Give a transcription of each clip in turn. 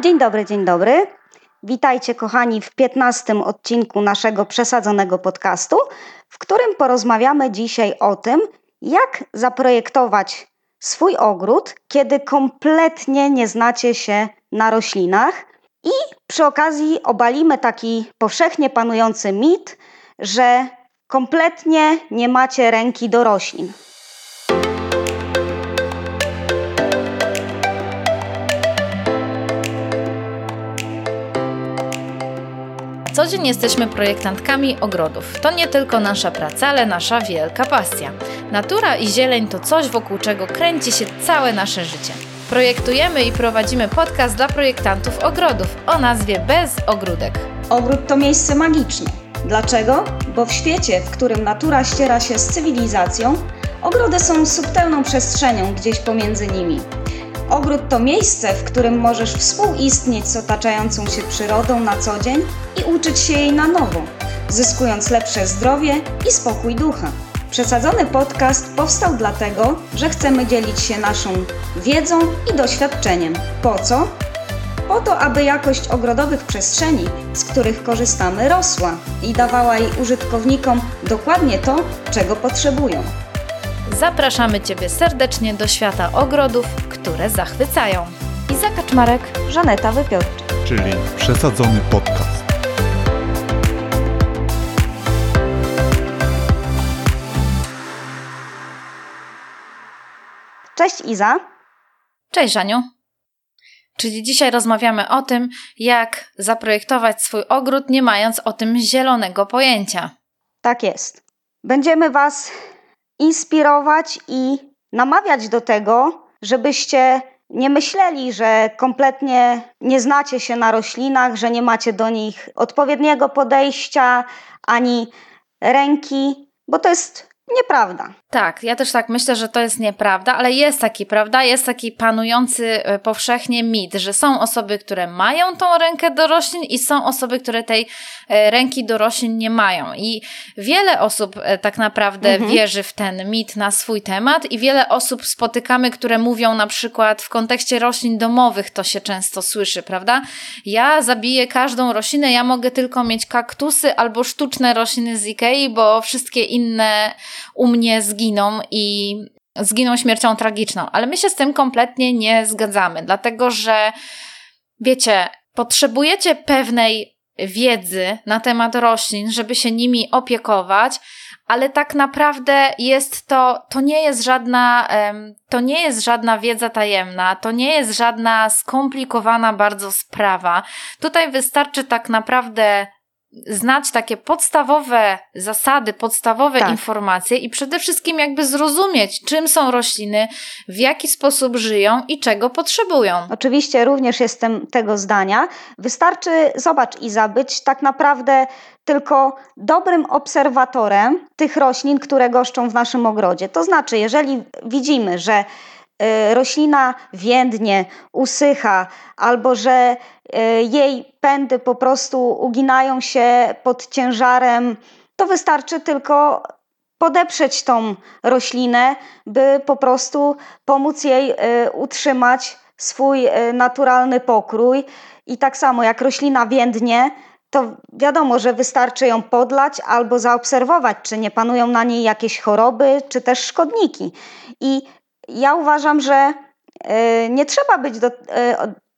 Dzień dobry, dzień dobry. Witajcie, kochani, w 15 odcinku naszego przesadzonego podcastu, w którym porozmawiamy dzisiaj o tym, jak zaprojektować swój ogród, kiedy kompletnie nie znacie się na roślinach. I przy okazji obalimy taki powszechnie panujący mit, że kompletnie nie macie ręki do roślin. Co jesteśmy projektantkami ogrodów. To nie tylko nasza praca, ale nasza wielka pasja. Natura i zieleń to coś, wokół czego kręci się całe nasze życie. Projektujemy i prowadzimy podcast dla projektantów ogrodów o nazwie Bez Ogródek. Ogród to miejsce magiczne. Dlaczego? Bo w świecie, w którym natura ściera się z cywilizacją, ogrody są subtelną przestrzenią gdzieś pomiędzy nimi. Ogród to miejsce, w którym możesz współistnieć z otaczającą się przyrodą na co dzień i uczyć się jej na nowo, zyskując lepsze zdrowie i spokój ducha. Przesadzony podcast powstał dlatego, że chcemy dzielić się naszą wiedzą i doświadczeniem. Po co? Po to, aby jakość ogrodowych przestrzeni, z których korzystamy, rosła i dawała jej użytkownikom dokładnie to, czego potrzebują. Zapraszamy Ciebie serdecznie do świata ogrodów, które zachwycają. Iza Kaczmarek, Żaneta Wypiorcza. czyli przesadzony podcast. Cześć Iza. Cześć Żaniu. Czyli dzisiaj rozmawiamy o tym, jak zaprojektować swój ogród, nie mając o tym zielonego pojęcia. Tak jest. Będziemy Was inspirować i namawiać do tego, żebyście nie myśleli, że kompletnie nie znacie się na roślinach, że nie macie do nich odpowiedniego podejścia ani ręki, bo to jest nieprawda. Tak, ja też tak myślę, że to jest nieprawda, ale jest taki, prawda? Jest taki panujący e, powszechnie mit, że są osoby, które mają tą rękę do roślin i są osoby, które tej e, ręki do roślin nie mają. I wiele osób e, tak naprawdę Mhm. wierzy w ten mit na swój temat i wiele osób spotykamy, które mówią na przykład w kontekście roślin domowych, to się często słyszy, prawda? Ja zabiję każdą roślinę, ja mogę tylko mieć kaktusy albo sztuczne rośliny z Ikei, bo wszystkie inne u mnie zginą i zginą śmiercią tragiczną. Ale my się z tym kompletnie nie zgadzamy, dlatego że wiecie, potrzebujecie pewnej wiedzy na temat roślin, żeby się nimi opiekować, ale tak naprawdę jest to, to nie jest żadna, to nie jest żadna wiedza tajemna, to nie jest żadna skomplikowana bardzo sprawa. Tutaj wystarczy tak naprawdę znać takie podstawowe zasady, podstawowe Tak. informacje i przede wszystkim jakby zrozumieć, czym są rośliny, w jaki sposób żyją i czego potrzebują. Oczywiście również jestem tego zdania. Wystarczy, zobacz Iza, być tak naprawdę tylko dobrym obserwatorem tych roślin, które goszczą w naszym ogrodzie. To znaczy, jeżeli widzimy, że roślina więdnie, usycha, albo że y, jej pędy po prostu uginają się pod ciężarem, to wystarczy tylko podeprzeć tą roślinę, by po prostu pomóc jej y, utrzymać swój y, naturalny pokrój. I tak samo jak roślina więdnie, to wiadomo, że wystarczy ją podlać albo zaobserwować, czy nie panują na niej jakieś choroby, czy też szkodniki. I ja uważam, że y, nie trzeba być do, y,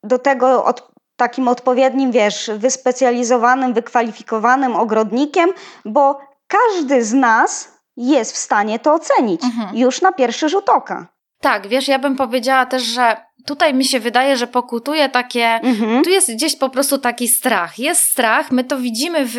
do tego od, takim odpowiednim, wiesz, wyspecjalizowanym, wykwalifikowanym ogrodnikiem, bo każdy z nas jest w stanie to ocenić Mhm. już na pierwszy rzut oka. Tak, wiesz, ja bym powiedziała też, że tutaj mi się wydaje, że pokutuje takie. Mhm. Tu jest gdzieś po prostu taki strach. Jest strach, my to widzimy w,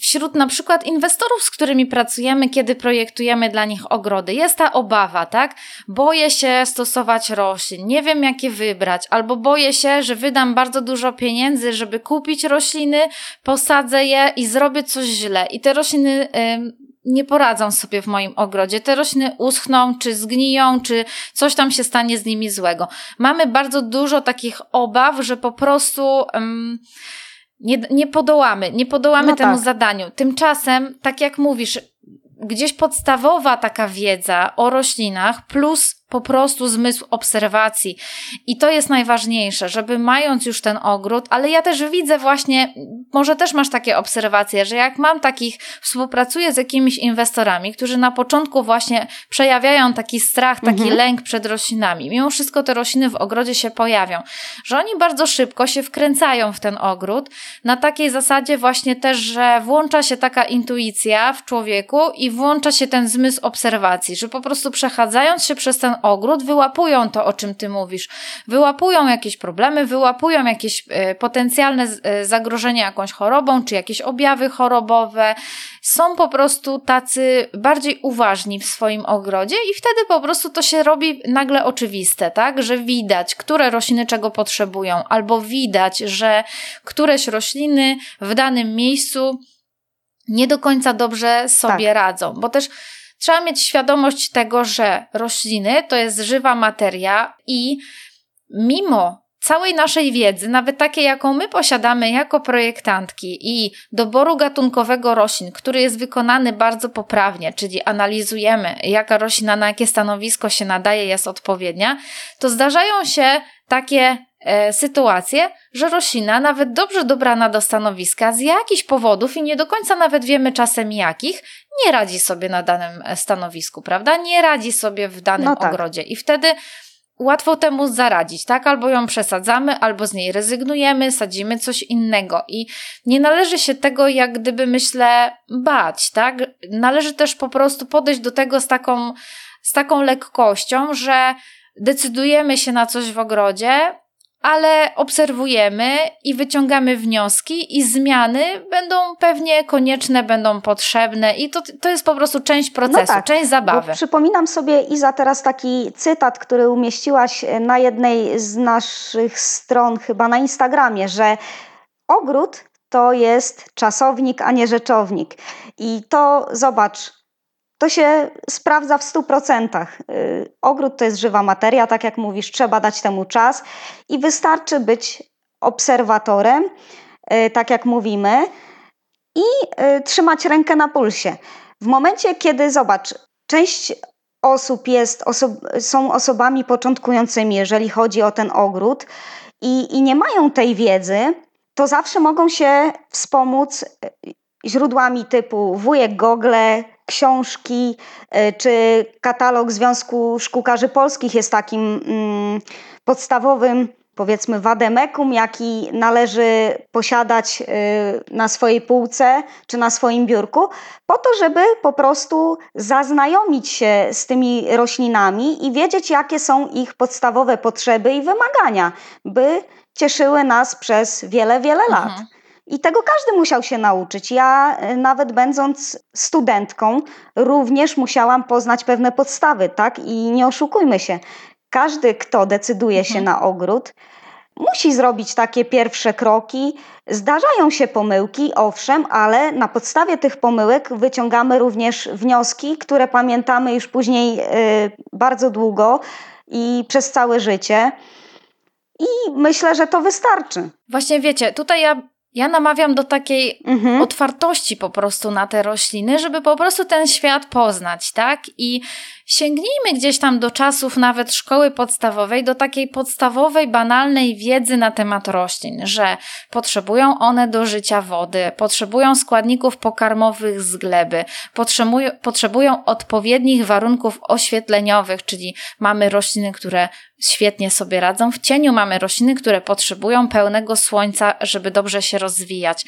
wśród na przykład inwestorów, z którymi pracujemy, kiedy projektujemy dla nich ogrody. Jest ta obawa, tak? Boję się stosować roślin, nie wiem jakie wybrać, albo boję się, że wydam bardzo dużo pieniędzy, żeby kupić rośliny, posadzę je i zrobię coś źle. I te rośliny. Ym, nie poradzą sobie w moim ogrodzie. Te rośliny uschną, czy zgniją, czy coś tam się stanie z nimi złego. Mamy bardzo dużo takich obaw, że po prostu um, nie, nie podołamy, nie podołamy No temu tak. zadaniu. Tymczasem, tak jak mówisz, gdzieś podstawowa taka wiedza o roślinach plus po prostu zmysł obserwacji. I to jest najważniejsze, żeby mając już ten ogród, ale ja też widzę właśnie, może też masz takie obserwacje, że jak mam takich, współpracuję z jakimiś inwestorami, którzy na początku właśnie przejawiają taki strach, taki mhm. lęk przed roślinami. Mimo wszystko te rośliny w ogrodzie się pojawią, że oni bardzo szybko się wkręcają w ten ogród na takiej zasadzie właśnie też, że włącza się taka intuicja w człowieku i włącza się ten zmysł obserwacji, że po prostu przechadzając się przez ten ogród, wyłapują to, o czym ty mówisz. Wyłapują jakieś problemy, wyłapują jakieś y, potencjalne y, zagrożenie jakąś chorobą, czy jakieś objawy chorobowe. Są po prostu tacy bardziej uważni w swoim ogrodzie i wtedy po prostu to się robi nagle oczywiste, tak? Że widać, które rośliny czego potrzebują, albo widać, że któreś rośliny w danym miejscu nie do końca dobrze sobie tak. radzą, bo też trzeba mieć świadomość tego, że rośliny to jest żywa materia i mimo całej naszej wiedzy, nawet takiej, jaką my posiadamy jako projektantki i doboru gatunkowego roślin, który jest wykonany bardzo poprawnie, czyli analizujemy, jaka roślina na jakie stanowisko się nadaje, jest odpowiednia, to zdarzają się takie e, sytuacje, że roślina, nawet dobrze dobrana do stanowiska, z jakichś powodów i nie do końca nawet wiemy czasem jakich, nie radzi sobie na danym e, stanowisku, prawda? Nie radzi sobie w danym no tak. ogrodzie. I wtedy łatwo temu zaradzić, tak? Albo ją przesadzamy, albo z niej rezygnujemy, sadzimy coś innego. I nie należy się tego, jak gdyby myślę, bać, tak? Należy też po prostu podejść do tego z taką, z taką lekkością, że decydujemy się na coś w ogrodzie, ale obserwujemy i wyciągamy wnioski, i zmiany będą pewnie konieczne, będą potrzebne, i to, to jest po prostu część no procesu, no tak, część zabawy. Przypominam sobie, Iza, teraz taki cytat, który umieściłaś na jednej z naszych stron, chyba na Instagramie, że ogród to jest czasownik, a nie rzeczownik. I to zobacz, to się sprawdza w 100%. Y, ogród to jest żywa materia, tak jak mówisz, trzeba dać temu czas i wystarczy być obserwatorem, y, tak jak mówimy, i y, trzymać rękę na pulsie. W momencie, kiedy zobacz, część osób jest, oso są osobami początkującymi, jeżeli chodzi o ten ogród, i, i nie mają tej wiedzy, to zawsze mogą się wspomóc źródłami typu wujek Google, książki e, czy katalog Związku Szkółkarzy Polskich jest takim mm, podstawowym powiedzmy wademekum, jaki należy posiadać e, na swojej półce czy na swoim biurku, po to, żeby po prostu zaznajomić się z tymi roślinami i wiedzieć, jakie są ich podstawowe potrzeby i wymagania, by cieszyły nas przez wiele, wiele lat. Mhm. I tego każdy musiał się nauczyć. Ja, e, nawet będąc studentką, również musiałam poznać pewne podstawy, tak? I nie oszukujmy się, każdy, kto decyduje mhm. się na ogród, musi zrobić takie pierwsze kroki. Zdarzają się pomyłki, owszem, ale na podstawie tych pomyłek wyciągamy również wnioski, które pamiętamy już później yy, bardzo długo i przez całe życie. I myślę, że to wystarczy. Właśnie wiecie, tutaj ja ja namawiam do takiej mhm. otwartości po prostu na te rośliny, żeby po prostu ten świat poznać, tak? I sięgnijmy gdzieś tam do czasów nawet szkoły podstawowej, do takiej podstawowej, banalnej wiedzy na temat roślin, że potrzebują one do życia wody, potrzebują składników pokarmowych z gleby, potrzebują, potrzebują odpowiednich warunków oświetleniowych, czyli mamy rośliny, które świetnie sobie radzą w cieniu, mamy rośliny, które potrzebują pełnego słońca, żeby dobrze się rozwijać.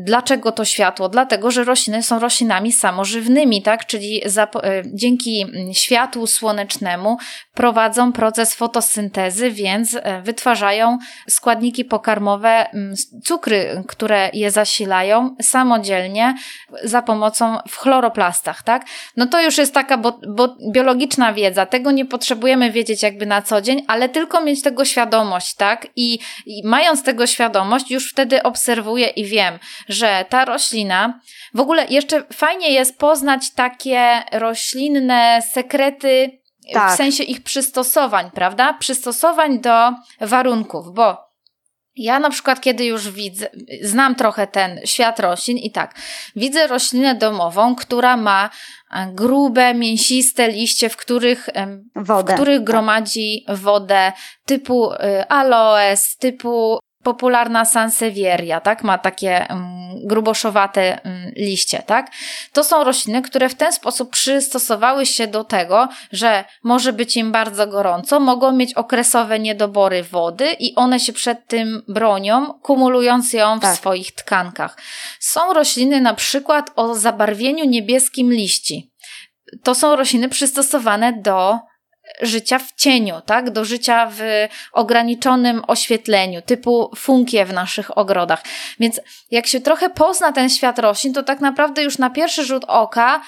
Dlaczego to światło? Dlatego, że rośliny są roślinami samożywnymi, tak? Czyli e, dzięki światłu słonecznemu prowadzą proces fotosyntezy, więc e, wytwarzają składniki pokarmowe, cukry, które je zasilają samodzielnie za pomocą w chloroplastach, tak? No to już jest taka bo, bo biologiczna wiedza. Tego nie potrzebujemy wiedzieć jakby na co dzień, ale tylko mieć tego świadomość, tak? I, i mając tego świadomość, już wtedy obserwuję i wiem, że ta roślina, w ogóle jeszcze fajnie jest poznać takie roślinne sekrety tak. w sensie ich przystosowań, prawda? Przystosowań do warunków, bo Ja na przykład, kiedy już widzę, znam trochę ten świat roślin i tak, widzę roślinę domową, która ma e, grube, mięsiste liście, w których, wodę. w których gromadzi wodę typu y, aloes, typu popularna sansevieria, tak? Ma takie um, gruboszowate um, liście, tak? To są rośliny, które w ten sposób przystosowały się do tego, że może być im bardzo gorąco, mogą mieć okresowe niedobory wody i one się przed tym bronią, kumulując ją w tak. swoich tkankach. Są rośliny na przykład o zabarwieniu niebieskim liści. To są rośliny przystosowane do życia w cieniu, tak? Do życia w ograniczonym oświetleniu, typu funkie w naszych ogrodach. Więc jak się trochę pozna ten świat roślin, to tak naprawdę już na pierwszy rzut oka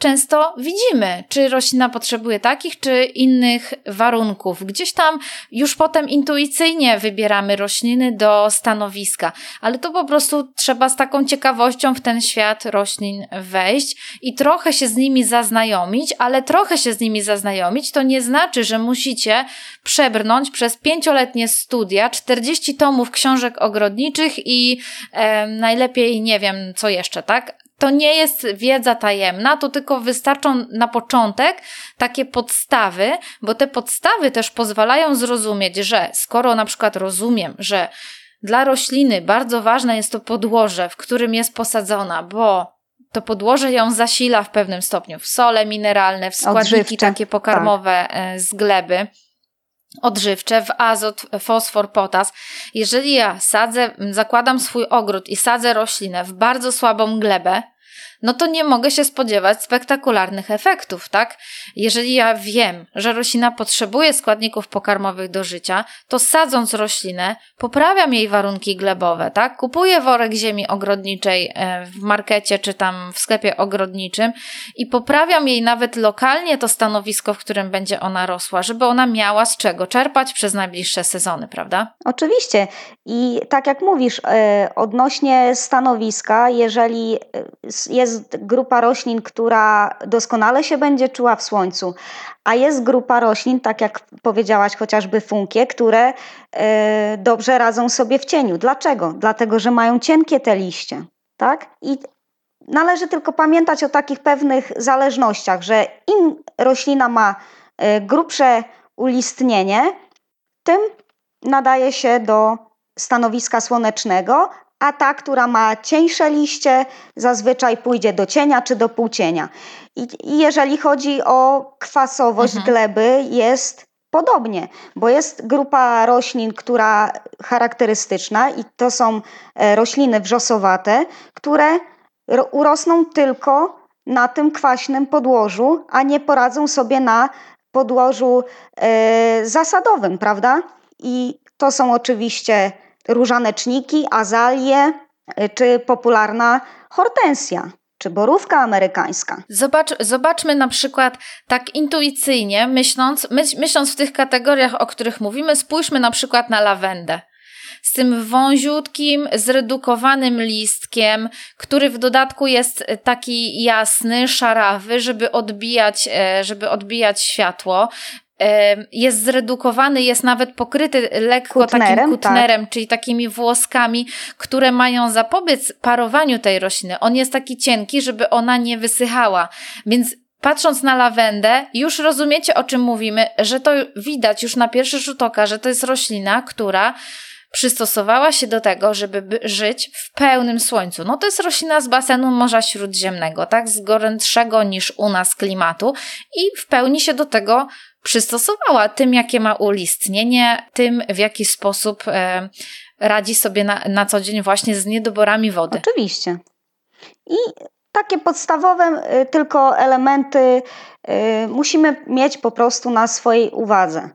często widzimy, czy roślina potrzebuje takich czy innych warunków. Gdzieś tam już potem intuicyjnie wybieramy rośliny do stanowiska, ale to po prostu trzeba z taką ciekawością w ten świat roślin wejść i trochę się z nimi zaznajomić, ale trochę się z nimi zaznajomić to nie znaczy, że musicie przebrnąć przez pięcioletnie studia, 40 tomów książek ogrodniczych i e, najlepiej nie wiem co jeszcze, tak? To nie jest wiedza tajemna, to tylko wystarczą na początek takie podstawy, bo te podstawy też pozwalają zrozumieć, że skoro na przykład rozumiem, że dla rośliny bardzo ważne jest to podłoże, w którym jest posadzona, bo to podłoże ją zasila w pewnym stopniu w sole mineralne, w składniki Odżywcze. takie pokarmowe tak. z gleby odżywcze, w azot, fosfor, potas. Jeżeli ja sadzę, zakładam swój ogród i sadzę roślinę w bardzo słabą glebę, no to nie mogę się spodziewać spektakularnych efektów, tak? Jeżeli ja wiem, że roślina potrzebuje składników pokarmowych do życia, to sadząc roślinę, poprawiam jej warunki glebowe, tak? Kupuję worek ziemi ogrodniczej e, w markecie czy tam w sklepie ogrodniczym i poprawiam jej nawet lokalnie to stanowisko, w którym będzie ona rosła, żeby ona miała z czego czerpać przez najbliższe sezony, prawda? Oczywiście. I tak jak mówisz, e, odnośnie stanowiska, jeżeli e, jest jest grupa roślin, która doskonale się będzie czuła w słońcu, a jest grupa roślin, tak jak powiedziałaś, chociażby funkie, które e, dobrze radzą sobie w cieniu. Dlaczego? Dlatego, że mają cienkie te liście. Tak? I należy tylko pamiętać o takich pewnych zależnościach, że im roślina ma e, grubsze ulistnienie, tym nadaje się do stanowiska słonecznego, a ta, która ma cieńsze liście, zazwyczaj pójdzie do cienia czy do półcienia. I, i jeżeli chodzi o kwasowość mhm. gleby, jest podobnie, bo jest grupa roślin, która charakterystyczna i to są e, rośliny wrzosowate, które urosną tylko na tym kwaśnym podłożu, a nie poradzą sobie na podłożu e, zasadowym, prawda? I to są oczywiście różaneczniki, azalie y, czy popularna hortensja czy borówka amerykańska. Zobacz, zobaczmy na przykład tak intuicyjnie, myśląc, myśl, myśląc w tych kategoriach, o których mówimy, spójrzmy na przykład na lawendę. Z tym wąziutkim, zredukowanym listkiem, który w dodatku jest taki jasny, szarawy, żeby odbijać, e, żeby odbijać światło jest zredukowany, jest nawet pokryty lekko kutnerem, takim kutnerem, tak. czyli takimi włoskami, które mają zapobiec parowaniu tej rośliny. On jest taki cienki, żeby ona nie wysychała. Więc Patrząc na lawendę, już rozumiecie o czym mówimy, że to widać już na pierwszy rzut oka, że to jest roślina, która przystosowała się do tego, żeby żyć w pełnym słońcu. No to jest roślina z basenu Morza Śródziemnego, tak, z gorętszego niż u nas klimatu i w pełni się do tego przystosowała tym, jakie ma ulistnienie, tym, w jaki sposób e, radzi sobie na, na co dzień właśnie z niedoborami wody. Oczywiście. I takie podstawowe y, tylko elementy y, musimy mieć po prostu na swojej uwadze.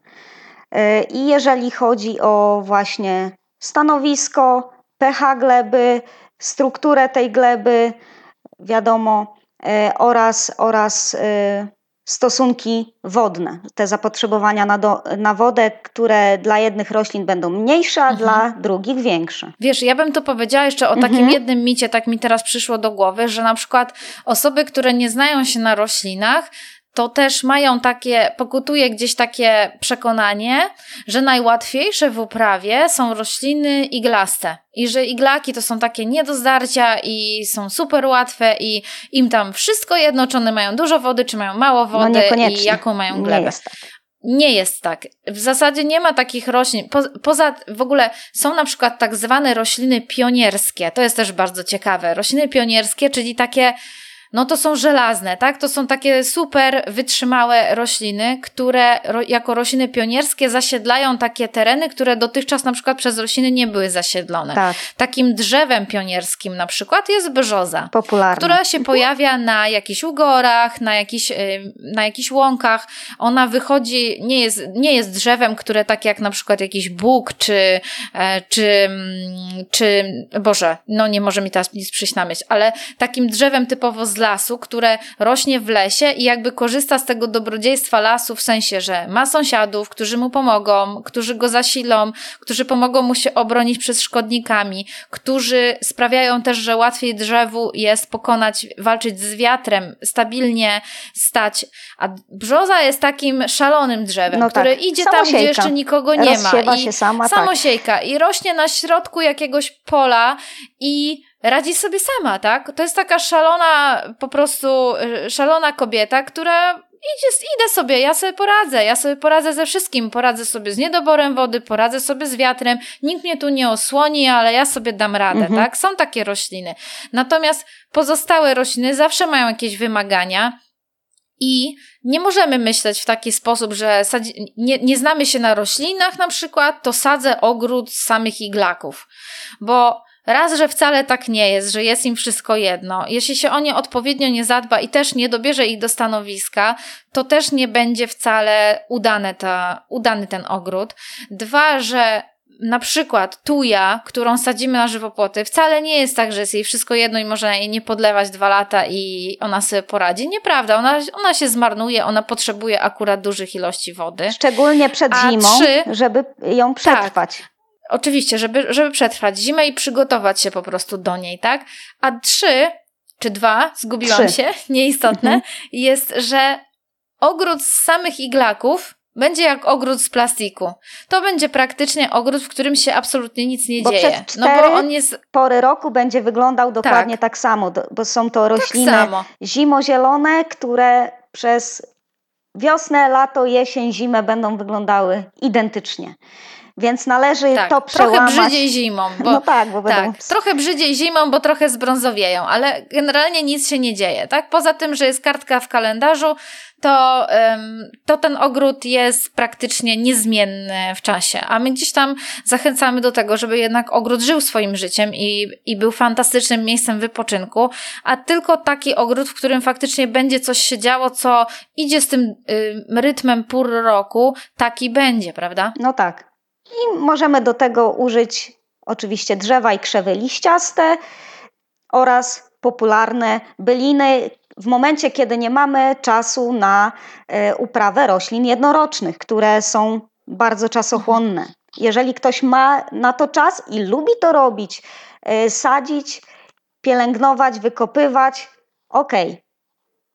Y, I jeżeli chodzi o właśnie stanowisko, pH gleby, strukturę tej gleby, wiadomo, oraz, oraz stosunki wodne, te zapotrzebowania na, do, na wodę, które dla jednych roślin będą mniejsze, a mhm. dla drugich większe. Wiesz, ja bym to powiedziała jeszcze o takim mhm. jednym micie, tak mi teraz przyszło do głowy, że na przykład osoby, które nie znają się na roślinach, to też mają takie, pokutuje gdzieś takie przekonanie, że najłatwiejsze w uprawie są rośliny iglaste. I że iglaki to są takie nie do zdarcia i są super łatwe i im tam wszystko jednoczone mają dużo wody, czy mają mało No wody niekoniecznie. i jaką mają Nie glebę. jest tak. Nie jest tak. W zasadzie nie ma takich roślin. Po, poza w ogóle są na przykład tak zwane rośliny pionierskie. To jest też bardzo ciekawe. Rośliny pionierskie, czyli takie, no to są żelazne, tak? To są takie super wytrzymałe rośliny, które ro, jako rośliny pionierskie zasiedlają takie tereny, które dotychczas na przykład przez rośliny nie były zasiedlone. Tak, Takim drzewem pionierskim na przykład jest brzoza popularne. która się pojawia na jakichś ugorach, na, jakichś, y, na jakichś łąkach. Ona wychodzi, nie jest, nie jest drzewem, które tak jak na przykład jakiś bóg, czy, e, czy, mm, czy, Boże, no nie może mi teraz nic przyjść na myśl, ale takim drzewem typowo z lasu, które rośnie w lesie i jakby korzysta z tego dobrodziejstwa lasu w sensie, że ma sąsiadów, którzy mu pomogą, którzy go zasilą, którzy pomogą mu się obronić przed szkodnikami, którzy sprawiają też, że łatwiej drzewu jest pokonać, walczyć z wiatrem, stabilnie stać. A brzoza jest takim szalonym drzewem, No które tak, idzie tam, samosiejka. gdzie jeszcze nikogo nie ma. Rozsiewa I się sama, tak. samosiejka. I rośnie na środku jakiegoś pola i radzi sobie sama, tak? To jest taka szalona, po prostu y, szalona kobieta, która idzie, idę sobie, ja sobie poradzę, ja sobie poradzę ze wszystkim, poradzę sobie z niedoborem wody, poradzę sobie z wiatrem, nikt mnie tu nie osłoni, ale ja sobie dam radę, Mhm. tak? Są takie rośliny. Natomiast pozostałe rośliny zawsze mają jakieś wymagania, i nie możemy myśleć w taki sposób, że nie, nie znamy się na roślinach na przykład, to sadzę ogród z samych iglaków. Bo raz, że wcale tak nie jest, że jest im wszystko jedno. Jeśli się o nie odpowiednio nie zadba i też nie dobierze ich do stanowiska, to też nie będzie wcale udane ta, udany ten ogród. Dwa, że na przykład tuja, którą sadzimy na żywopłoty, wcale nie jest tak, że jest jej wszystko jedno i można jej nie podlewać dwa lata i ona sobie poradzi. Nieprawda, ona, ona się zmarnuje, ona potrzebuje akurat dużych ilości wody. Szczególnie przed A zimą, trzy- żeby ją przetrwać. Oczywiście, żeby, żeby przetrwać zimę i przygotować się po prostu do niej, tak? A trzy, czy dwa, zgubiłam Trzy. się, nieistotne, Mhm. jest, że ogród z samych iglaków będzie jak ogród z plastiku. To będzie praktycznie ogród, w którym się absolutnie nic nie Bo dzieje. przez No bo cztery on jest Pory roku będzie wyglądał dokładnie tak, samo, do- bo są to tak rośliny samo. zimozielone, które przez wiosnę, lato, jesień, zimę będą wyglądały identycznie. Więc należy Tak, to trochę przełamać. brzydziej zimą, bo no tak, bo będą Tak, trochę brzydziej zimą, bo trochę zbrązowieją, ale generalnie nic się nie dzieje, tak? Poza tym, że jest kartka w kalendarzu, to, to ten ogród jest praktycznie niezmienny w czasie, a my gdzieś tam zachęcamy do tego, żeby jednak ogród żył swoim życiem i, i był fantastycznym miejscem wypoczynku, a tylko taki ogród, w którym faktycznie będzie coś się działo, co idzie z tym y, rytmem pór roku, taki będzie, prawda? No tak. I możemy do tego użyć oczywiście drzewa i krzewy liściaste oraz popularne byliny w momencie, kiedy nie mamy czasu na e, uprawę roślin jednorocznych, które są bardzo czasochłonne. Jeżeli ktoś ma na to czas i lubi to robić, e, sadzić, pielęgnować, wykopywać, okej,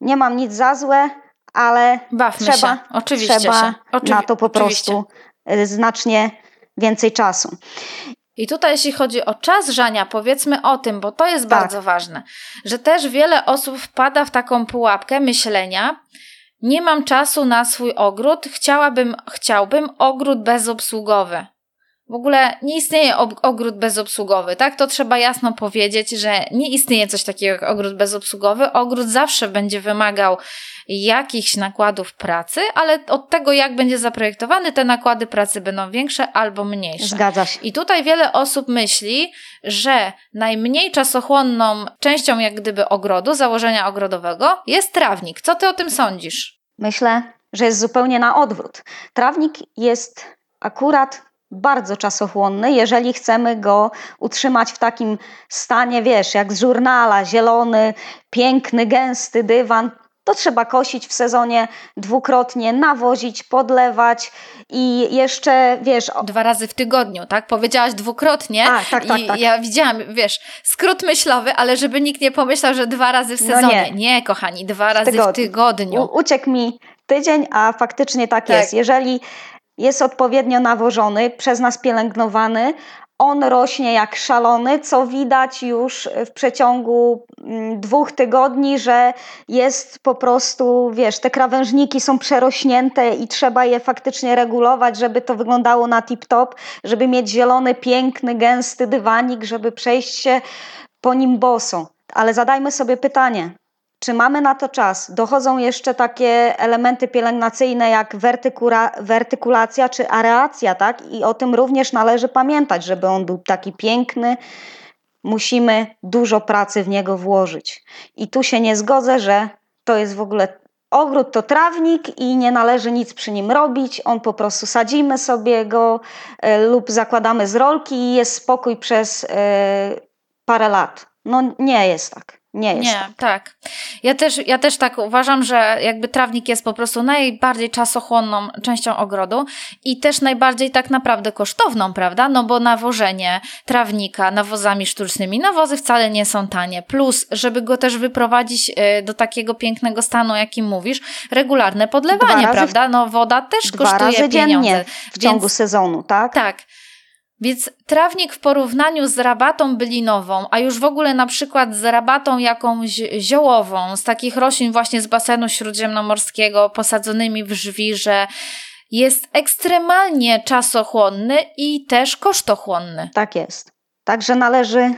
nie mam nic za złe, ale Bawmy trzeba, się, oczywiście trzeba się. Oczywi- na to po oczywiście. prostu znacznie więcej czasu. I tutaj, jeśli chodzi o czas żania, powiedzmy o tym, bo to jest Tak. bardzo ważne, że też wiele osób wpada w taką pułapkę myślenia, nie mam czasu na swój ogród, chciałabym, chciałbym ogród bezobsługowy. W ogóle nie istnieje ogród bezobsługowy, tak? To trzeba jasno powiedzieć, że nie istnieje coś takiego jak ogród bezobsługowy. Ogród zawsze będzie wymagał jakichś nakładów pracy, ale od tego, jak będzie zaprojektowany, te nakłady pracy będą większe albo mniejsze. Zgadza się. I tutaj wiele osób myśli, że najmniej czasochłonną częścią jak gdyby ogrodu, założenia ogrodowego jest trawnik. Co ty o tym sądzisz? Myślę, że jest zupełnie na odwrót. Trawnik jest akurat bardzo czasochłonny, jeżeli chcemy go utrzymać w takim stanie, wiesz, jak z żurnala, zielony, piękny, gęsty dywan. to trzeba kosić w sezonie dwukrotnie, nawozić, podlewać i jeszcze, wiesz... Dwa razy w tygodniu, tak? Powiedziałaś dwukrotnie. A, tak, tak, I tak. ja widziałam, wiesz, skrót myślowy, ale żeby nikt nie pomyślał, że dwa razy w sezonie. No nie. nie. kochani, dwa razy w tygodniu. U, uciekł mi tydzień, a faktycznie tak, Tak. jest. Jeżeli jest odpowiednio nawożony, przez nas pielęgnowany, on rośnie jak szalony, co widać już w przeciągu mm, dwóch tygodni, że jest po prostu, wiesz, te krawężniki są przerośnięte i trzeba je faktycznie regulować, żeby to wyglądało na tip-top, żeby mieć zielony, piękny, gęsty dywanik, żeby przejść się po nim boso. Ale zadajmy sobie pytanie, czy mamy na to czas? Dochodzą jeszcze takie elementy pielęgnacyjne jak wertykura, wertykulacja czy areacja, tak? I o tym również należy pamiętać, żeby on był taki piękny. Musimy dużo pracy w niego włożyć. I tu się nie zgodzę, że to jest w ogóle ogród to trawnik i nie należy nic przy nim robić. On po prostu sadzimy sobie go e, lub zakładamy z rolki i jest spokój przez e, parę lat. No nie jest tak. Nie jest Nie, tak. tak. Ja też, ja też tak uważam, że jakby trawnik jest po prostu najbardziej czasochłonną częścią ogrodu i też najbardziej tak naprawdę kosztowną, prawda? No bo nawożenie trawnika nawozami sztucznymi, nawozy wcale nie są tanie. Plus, żeby go też wyprowadzić e, do takiego pięknego stanu, jakim mówisz, regularne podlewanie, razy prawda? No woda też kosztuje razy dziennie pieniądze. w ciągu Więc- sezonu, tak? tak. Więc trawnik w porównaniu z rabatą bylinową, a już w ogóle na przykład z rabatą jakąś ziołową, z takich roślin właśnie z basenu śródziemnomorskiego, posadzonymi w żwirze, jest ekstremalnie czasochłonny i też kosztochłonny. Tak jest. Także należy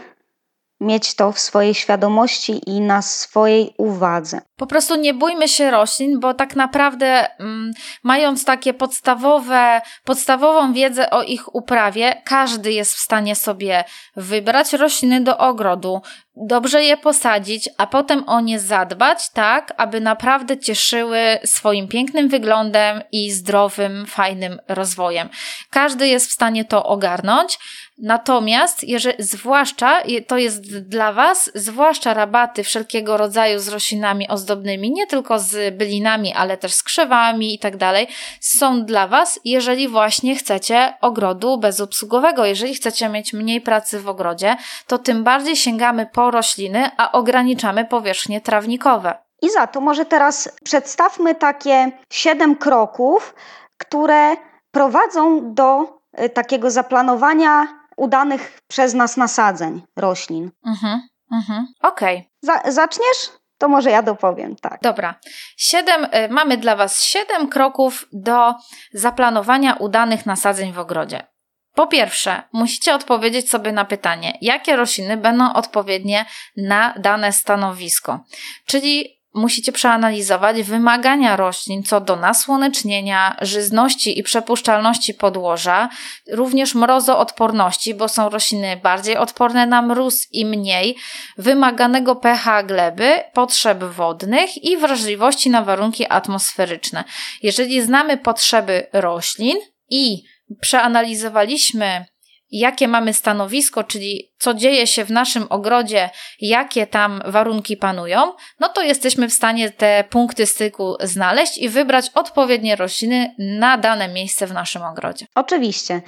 mieć to w swojej świadomości i na swojej uwadze. Po prostu nie bójmy się roślin, bo tak naprawdę mm, mając takie podstawowe, podstawową wiedzę o ich uprawie, każdy jest w stanie sobie wybrać rośliny do ogrodu, dobrze je posadzić, a potem o nie zadbać, tak, aby naprawdę cieszyły swoim pięknym wyglądem i zdrowym, fajnym rozwojem. Każdy jest w stanie to ogarnąć. Natomiast, jeżeli, zwłaszcza to jest dla Was, zwłaszcza rabaty wszelkiego rodzaju z roślinami ozdobnymi, nie tylko z bylinami, ale też z krzewami i tak dalej, są dla Was, jeżeli właśnie chcecie ogrodu bezobsługowego. Jeżeli chcecie mieć mniej pracy w ogrodzie, to tym bardziej sięgamy po rośliny, a ograniczamy powierzchnie trawnikowe. I za to może teraz przedstawmy takie siedem kroków, które prowadzą do y, takiego zaplanowania udanych przez nas nasadzeń roślin. Mhm, mhm. Okej. Za, zaczniesz? To może ja dopowiem, tak. Dobra. Siedem, y, mamy dla Was siedem kroków do zaplanowania udanych nasadzeń w ogrodzie. Po pierwsze, musicie odpowiedzieć sobie na pytanie, jakie rośliny będą odpowiednie na dane stanowisko. Czyli musicie przeanalizować wymagania roślin co do nasłonecznienia, żyzności i przepuszczalności podłoża, również mrozoodporności, bo są rośliny bardziej odporne na mróz i mniej, wymaganego pH gleby, potrzeb wodnych i wrażliwości na warunki atmosferyczne. Jeżeli znamy potrzeby roślin i przeanalizowaliśmy, jakie mamy stanowisko, czyli co dzieje się w naszym ogrodzie, jakie tam warunki panują, no to jesteśmy w stanie te punkty styku znaleźć i wybrać odpowiednie rośliny na dane miejsce w naszym ogrodzie. Oczywiście.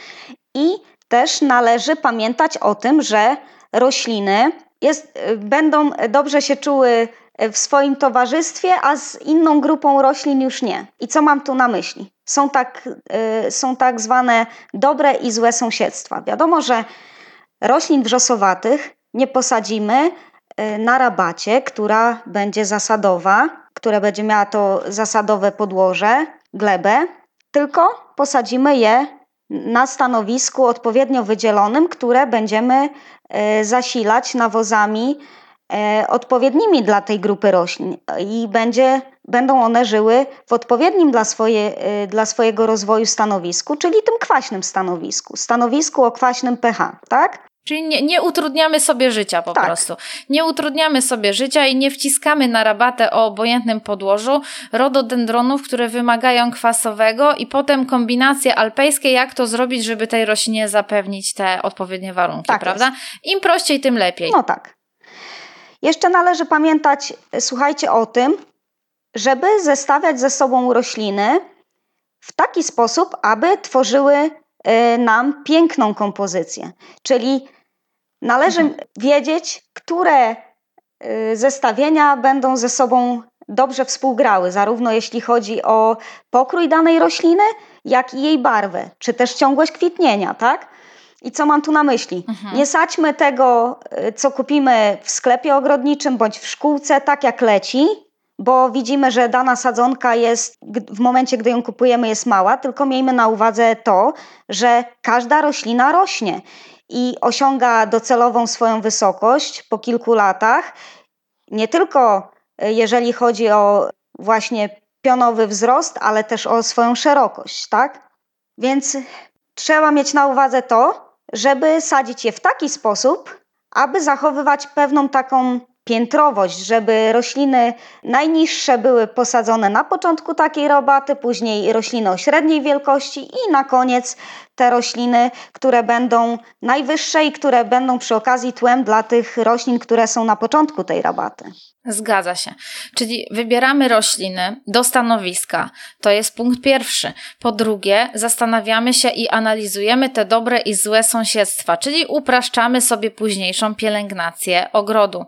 I też należy pamiętać o tym, że rośliny jest, y, będą dobrze się czuły w swoim towarzystwie, a z inną grupą roślin już nie. I co mam tu na myśli? Są tak, y, są tak zwane dobre i złe sąsiedztwa. Wiadomo, że roślin wrzosowatych nie posadzimy y, na rabacie, która będzie zasadowa, która będzie miała to zasadowe podłoże, glebę, tylko posadzimy je na stanowisku odpowiednio wydzielonym, które będziemy e, zasilać nawozami e, odpowiednimi dla tej grupy roślin i będzie, będą one żyły w odpowiednim dla, swoje, e, dla swojego rozwoju stanowisku, czyli tym kwaśnym stanowisku, stanowisku o kwaśnym pH, tak? Czyli nie, nie utrudniamy sobie życia po Tak. prostu. Nie utrudniamy sobie życia i nie wciskamy na rabatę o obojętnym podłożu rododendronów, które wymagają kwasowego i potem kombinacje alpejskie, jak to zrobić, żeby tej roślinie zapewnić te odpowiednie warunki, Tak prawda? Im prościej, tym lepiej. No tak. Jeszcze należy pamiętać, słuchajcie o tym, żeby zestawiać ze sobą rośliny w taki sposób, aby tworzyły y, nam piękną kompozycję. Czyli należy mhm. wiedzieć, które y, zestawienia będą ze sobą dobrze współgrały, zarówno jeśli chodzi o pokrój danej rośliny, jak i jej barwę, czy też ciągłość kwitnienia, tak? I co mam tu na myśli? Mhm. Nie sadźmy tego, y, co kupimy w sklepie ogrodniczym bądź w szkółce, tak jak leci, bo widzimy, że dana sadzonka jest w momencie, gdy ją kupujemy, jest mała, tylko miejmy na uwadze to, że każda roślina rośnie i osiąga docelową swoją wysokość po kilku latach. Nie tylko y, jeżeli chodzi o właśnie pionowy wzrost, ale też o swoją szerokość, tak? Więc trzeba mieć na uwadze to, żeby sadzić je w taki sposób, aby zachowywać pewną taką piętrowość, żeby rośliny najniższe były posadzone na początku takiej robaty, później rośliny o średniej wielkości i na koniec te rośliny, które będą najwyższe i które będą przy okazji tłem dla tych roślin, które są na początku tej rabaty. Zgadza się. Czyli wybieramy rośliny do stanowiska. To jest punkt pierwszy. Po drugie, zastanawiamy się i analizujemy te dobre i złe sąsiedztwa, czyli upraszczamy sobie późniejszą pielęgnację ogrodu.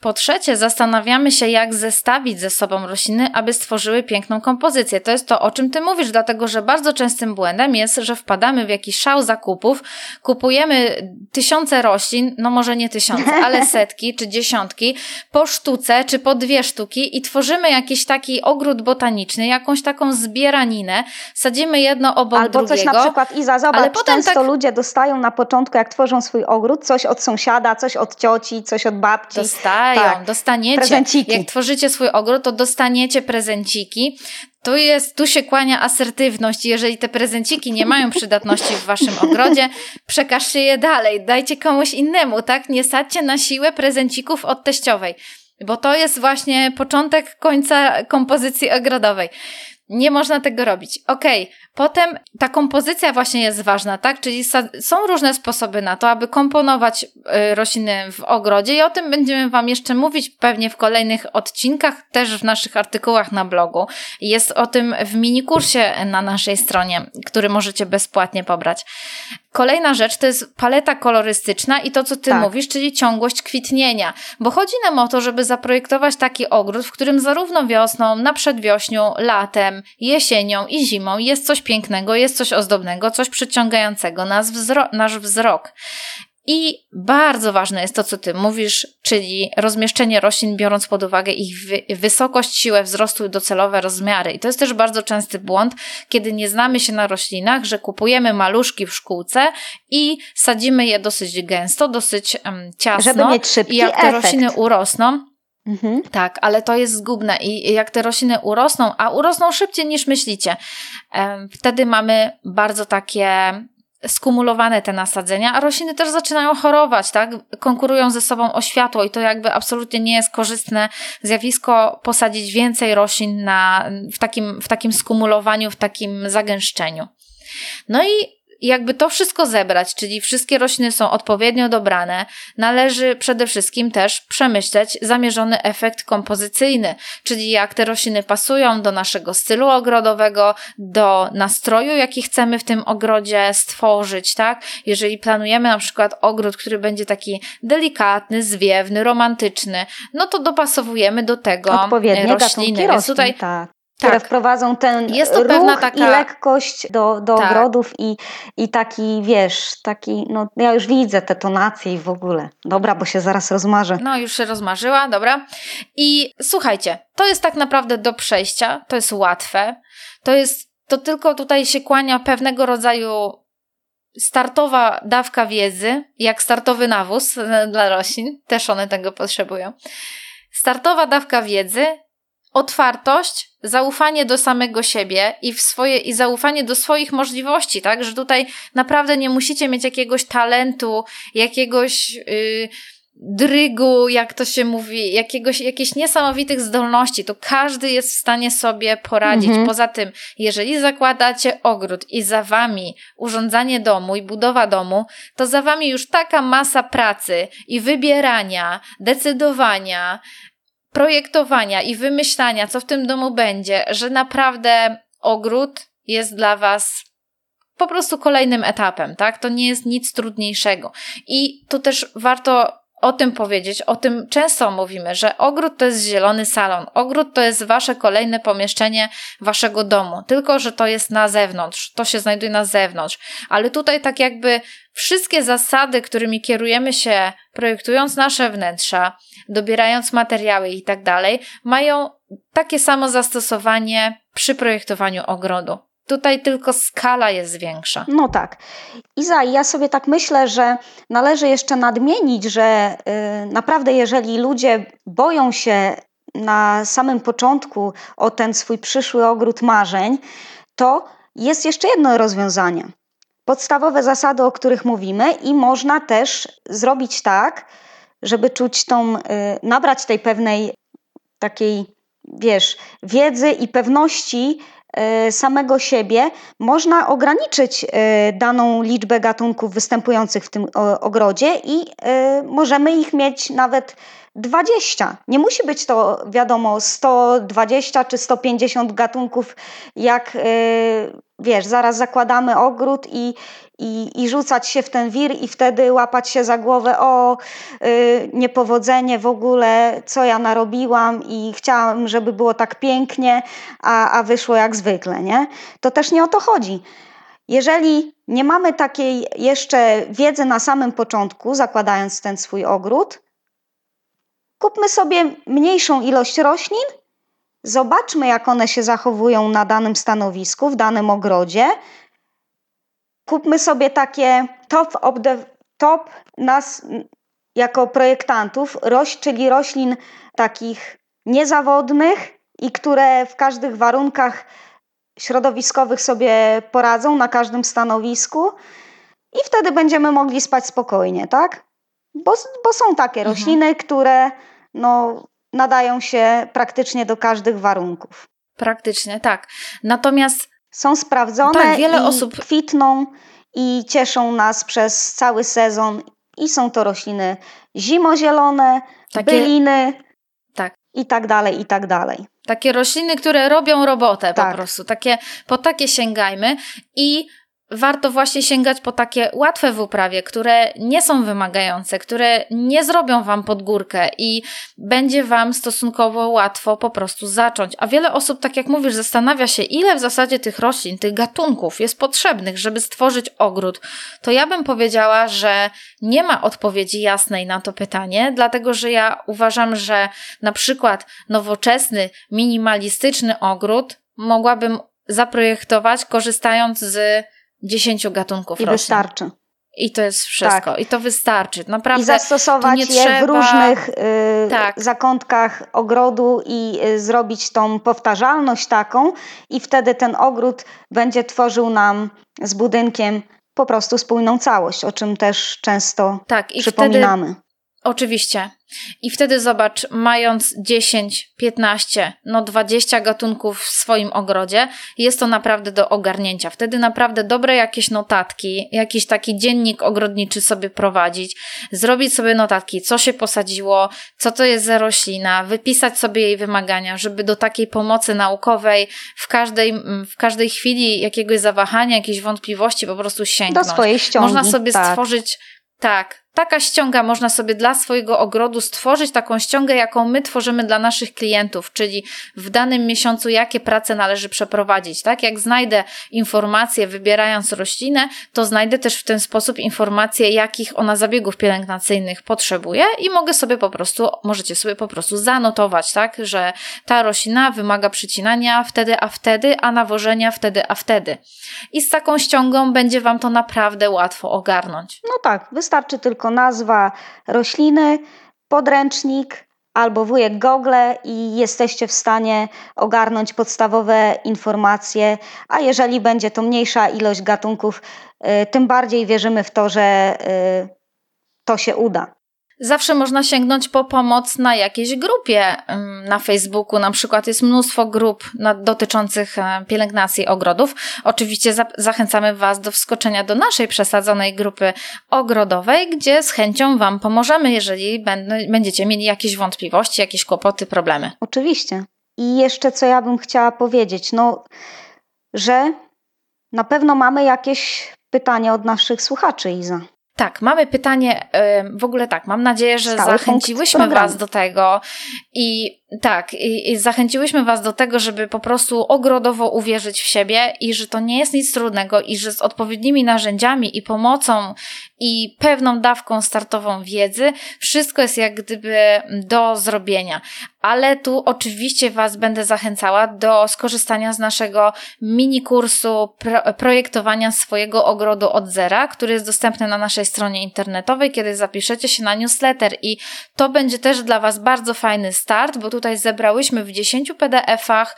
Po trzecie, zastanawiamy się, jak zestawić ze sobą rośliny, aby stworzyły piękną kompozycję. To jest to, o czym ty mówisz, dlatego że bardzo częstym błędem jest, że wpadamy w jakiś szał zakupów, kupujemy tysiące roślin, no może nie tysiące, ale setki czy dziesiątki po sztuce czy po dwie sztuki i tworzymy jakiś taki ogród botaniczny, jakąś taką zbieraninę, sadzimy jedno obok Albo drugiego. Albo coś na przykład, Iza, zobacz, ale potem często tak... ludzie dostają na początku, jak tworzą swój ogród, coś od sąsiada, coś od cioci, coś od babci. Dostają, tak. dostaniecie. Prezenciki. Jak tworzycie swój ogród, to dostaniecie prezenciki. Tu jest, tu się kłania asertywność. Jeżeli te prezenciki nie mają przydatności w waszym ogrodzie, przekażcie je dalej, dajcie komuś innemu, tak? Nie sadźcie na siłę prezencików od teściowej, bo to jest właśnie początek końca kompozycji ogrodowej. Nie można tego robić. Okej, okay. potem ta kompozycja właśnie jest ważna, tak? Czyli są różne sposoby na to, aby komponować y, rośliny w ogrodzie i o tym będziemy Wam jeszcze mówić pewnie w kolejnych odcinkach, też w naszych artykułach na blogu. Jest o tym w minikursie na naszej stronie, który możecie bezpłatnie pobrać. Kolejna rzecz to jest paleta kolorystyczna i to, co ty tak. mówisz, czyli ciągłość kwitnienia. Bo chodzi nam o to, żeby zaprojektować taki ogród, w którym zarówno wiosną, na przedwiośniu, latem, jesienią i zimą jest coś pięknego, jest coś ozdobnego, coś przyciągającego nas wzro nasz wzrok. I bardzo ważne jest to, co ty mówisz, czyli rozmieszczenie roślin, biorąc pod uwagę ich wysokość, siłę wzrostu i docelowe rozmiary. I to jest też bardzo częsty błąd, kiedy nie znamy się na roślinach, że kupujemy maluszki w szkółce i sadzimy je dosyć gęsto, dosyć um, ciasno. Żeby mieć szybki I jak te efekt. rośliny urosną, Mhm. Tak, ale to jest zgubne i jak te rośliny urosną, a urosną szybciej niż myślicie, wtedy mamy bardzo takie skumulowane te nasadzenia, a rośliny też zaczynają chorować, tak? Konkurują ze sobą o światło i to jakby absolutnie nie jest korzystne zjawisko posadzić więcej roślin na, w, takim, w takim skumulowaniu, w takim zagęszczeniu. No i jakby to wszystko zebrać, czyli wszystkie rośliny są odpowiednio dobrane, należy przede wszystkim też przemyśleć zamierzony efekt kompozycyjny, czyli jak te rośliny pasują do naszego stylu ogrodowego, do nastroju, jaki chcemy w tym ogrodzie stworzyć, tak? Jeżeli planujemy na przykład ogród, który będzie taki delikatny, zwiewny, romantyczny, no to dopasowujemy do tego Odpowiednie rośliny. Więc tutaj tak które tak. wprowadzą ten Jest to ruch taka... i lekkość do, do tak. ogrodów i, i taki, wiesz, taki, no ja już widzę te tonacje i w ogóle. Dobra, bo się zaraz rozmarzę. No już się rozmarzyła, dobra. I słuchajcie, to jest tak naprawdę do przejścia, to jest łatwe, to jest, to tylko tutaj się kłania pewnego rodzaju startowa dawka wiedzy, jak startowy nawóz dla roślin, też one tego potrzebują. Startowa dawka wiedzy, otwartość, zaufanie do samego siebie i w swoje, i zaufanie do swoich możliwości, tak? Że tutaj naprawdę nie musicie mieć jakiegoś talentu, jakiegoś yy, drygu, jak to się mówi, jakiegoś, jakichś niesamowitych zdolności, to każdy jest w stanie sobie poradzić. Mhm. Poza tym, jeżeli zakładacie ogród i za wami urządzanie domu i budowa domu, to za wami już taka masa pracy i wybierania, decydowania, projektowania i wymyślania, co w tym domu będzie, że naprawdę ogród jest dla Was po prostu kolejnym etapem, tak? To nie jest nic trudniejszego. I tu też warto o tym powiedzieć, o tym często mówimy, że ogród to jest zielony salon, ogród to jest wasze kolejne pomieszczenie waszego domu, tylko że to jest na zewnątrz, to się znajduje na zewnątrz, ale tutaj tak jakby wszystkie zasady, którymi kierujemy się projektując nasze wnętrza, dobierając materiały i tak dalej, mają takie samo zastosowanie przy projektowaniu ogrodu. Tutaj tylko skala jest większa. No tak. Iza, ja sobie tak myślę, że należy jeszcze nadmienić, że y, naprawdę, jeżeli ludzie boją się na samym początku o ten swój przyszły ogród marzeń, to jest jeszcze jedno rozwiązanie. Podstawowe zasady, o których mówimy, i można też zrobić tak, żeby czuć tą, y, nabrać tej pewnej takiej, wiesz, wiedzy i pewności, samego siebie można ograniczyć e, daną liczbę gatunków występujących w tym ogrodzie i e, możemy ich mieć nawet 20. Nie musi być to, wiadomo, 120 czy 150 gatunków, jak wiesz, zaraz zakładamy ogród i, i, i rzucać się w ten wir i wtedy łapać się za głowę, o yy, niepowodzenie w ogóle, co ja narobiłam i chciałam, żeby było tak pięknie, a, a wyszło jak zwykle, nie? To też nie o to chodzi. Jeżeli nie mamy takiej jeszcze wiedzy na samym początku, zakładając ten swój ogród, kupmy sobie mniejszą ilość roślin, zobaczmy, jak one się zachowują na danym stanowisku, w danym ogrodzie, kupmy sobie takie top of the top nas jako projektantów, roś, czyli roślin takich niezawodnych i które w każdych warunkach środowiskowych sobie poradzą na każdym stanowisku. I wtedy będziemy mogli spać spokojnie, tak? Bo, bo są takie mhm. rośliny, które no, nadają się praktycznie do każdych warunków. Praktycznie, tak. Natomiast są sprawdzone tak, wiele osób kwitną i cieszą nas przez cały sezon. I są to rośliny zimozielone, Takie... byliny tak. i tak dalej, i tak dalej. Takie rośliny, które robią robotę tak. po prostu. Takie, po takie sięgajmy i warto właśnie sięgać po takie łatwe w uprawie, które nie są wymagające, które nie zrobią wam pod górkę i będzie wam stosunkowo łatwo po prostu zacząć. A wiele osób, tak jak mówisz, zastanawia się, ile w zasadzie tych roślin, tych gatunków jest potrzebnych, żeby stworzyć ogród. To ja bym powiedziała, że nie ma odpowiedzi jasnej na to pytanie, dlatego że ja uważam, że na przykład nowoczesny, minimalistyczny ogród mogłabym zaprojektować korzystając z 10 gatunków I roślin. wystarczy. I to jest wszystko. Tak. I to wystarczy. Naprawdę. I zastosować je trzeba... w różnych y, tak. zakątkach ogrodu i y, zrobić tą powtarzalność taką, i wtedy ten ogród będzie tworzył nam z budynkiem po prostu spójną całość, o czym też często tak, i przypominamy. Wtedy Oczywiście. I wtedy zobacz, mając 10, 15, no 20 gatunków w swoim ogrodzie, jest to naprawdę do ogarnięcia. Wtedy naprawdę dobre jakieś notatki, jakiś taki dziennik ogrodniczy sobie prowadzić, zrobić sobie notatki, co się posadziło, co to jest za roślina, wypisać sobie jej wymagania, żeby do takiej pomocy naukowej w każdej, w każdej chwili jakiegoś zawahania, jakiejś wątpliwości po prostu sięgnąć. Do swojej ściągi, Można sobie tak. stworzyć tak, taka ściąga można sobie dla swojego ogrodu stworzyć taką ściągę, jaką my tworzymy dla naszych klientów, czyli w danym miesiącu jakie prace należy przeprowadzić. Tak jak znajdę informacje wybierając roślinę, to znajdę też w ten sposób informacje, jakich ona zabiegów pielęgnacyjnych potrzebuje i mogę sobie po prostu, możecie sobie po prostu zanotować, tak, że ta roślina wymaga przycinania wtedy, a wtedy, a nawożenia wtedy, a wtedy. I z taką ściągą będzie Wam to naprawdę łatwo ogarnąć. No tak, wystarczy tylko tylko nazwa rośliny, podręcznik albo wujek Google i jesteście w stanie ogarnąć podstawowe informacje, a jeżeli będzie to mniejsza ilość gatunków, y, tym bardziej wierzymy w to, że y, to się uda. Zawsze można sięgnąć po pomoc na jakiejś grupie na Facebooku. Na przykład jest mnóstwo grup dotyczących e, pielęgnacji ogrodów. Oczywiście za zachęcamy Was do wskoczenia do naszej przesadzonej grupy ogrodowej, gdzie z chęcią Wam pomożemy, jeżeli będziecie mieli jakieś wątpliwości, jakieś kłopoty, problemy. Oczywiście. I jeszcze co ja bym chciała powiedzieć, no, że na pewno mamy jakieś pytania od naszych słuchaczy, Iza. Tak, mamy pytanie, w ogóle tak, mam nadzieję, że Stały zachęciłyśmy Was do tego i tak, i, i, zachęciłyśmy Was do tego, żeby po prostu ogrodowo uwierzyć w siebie i że to nie jest nic trudnego i że z odpowiednimi narzędziami i pomocą i pewną dawką startową wiedzy wszystko jest jak gdyby do zrobienia. Ale tu oczywiście Was będę zachęcała do skorzystania z naszego mini kursu pro, projektowania swojego ogrodu od zera, który jest dostępny na naszej stronie internetowej, kiedy zapiszecie się na newsletter i to będzie też dla Was bardzo fajny start, bo tutaj zebrałyśmy w 10 PDF-ach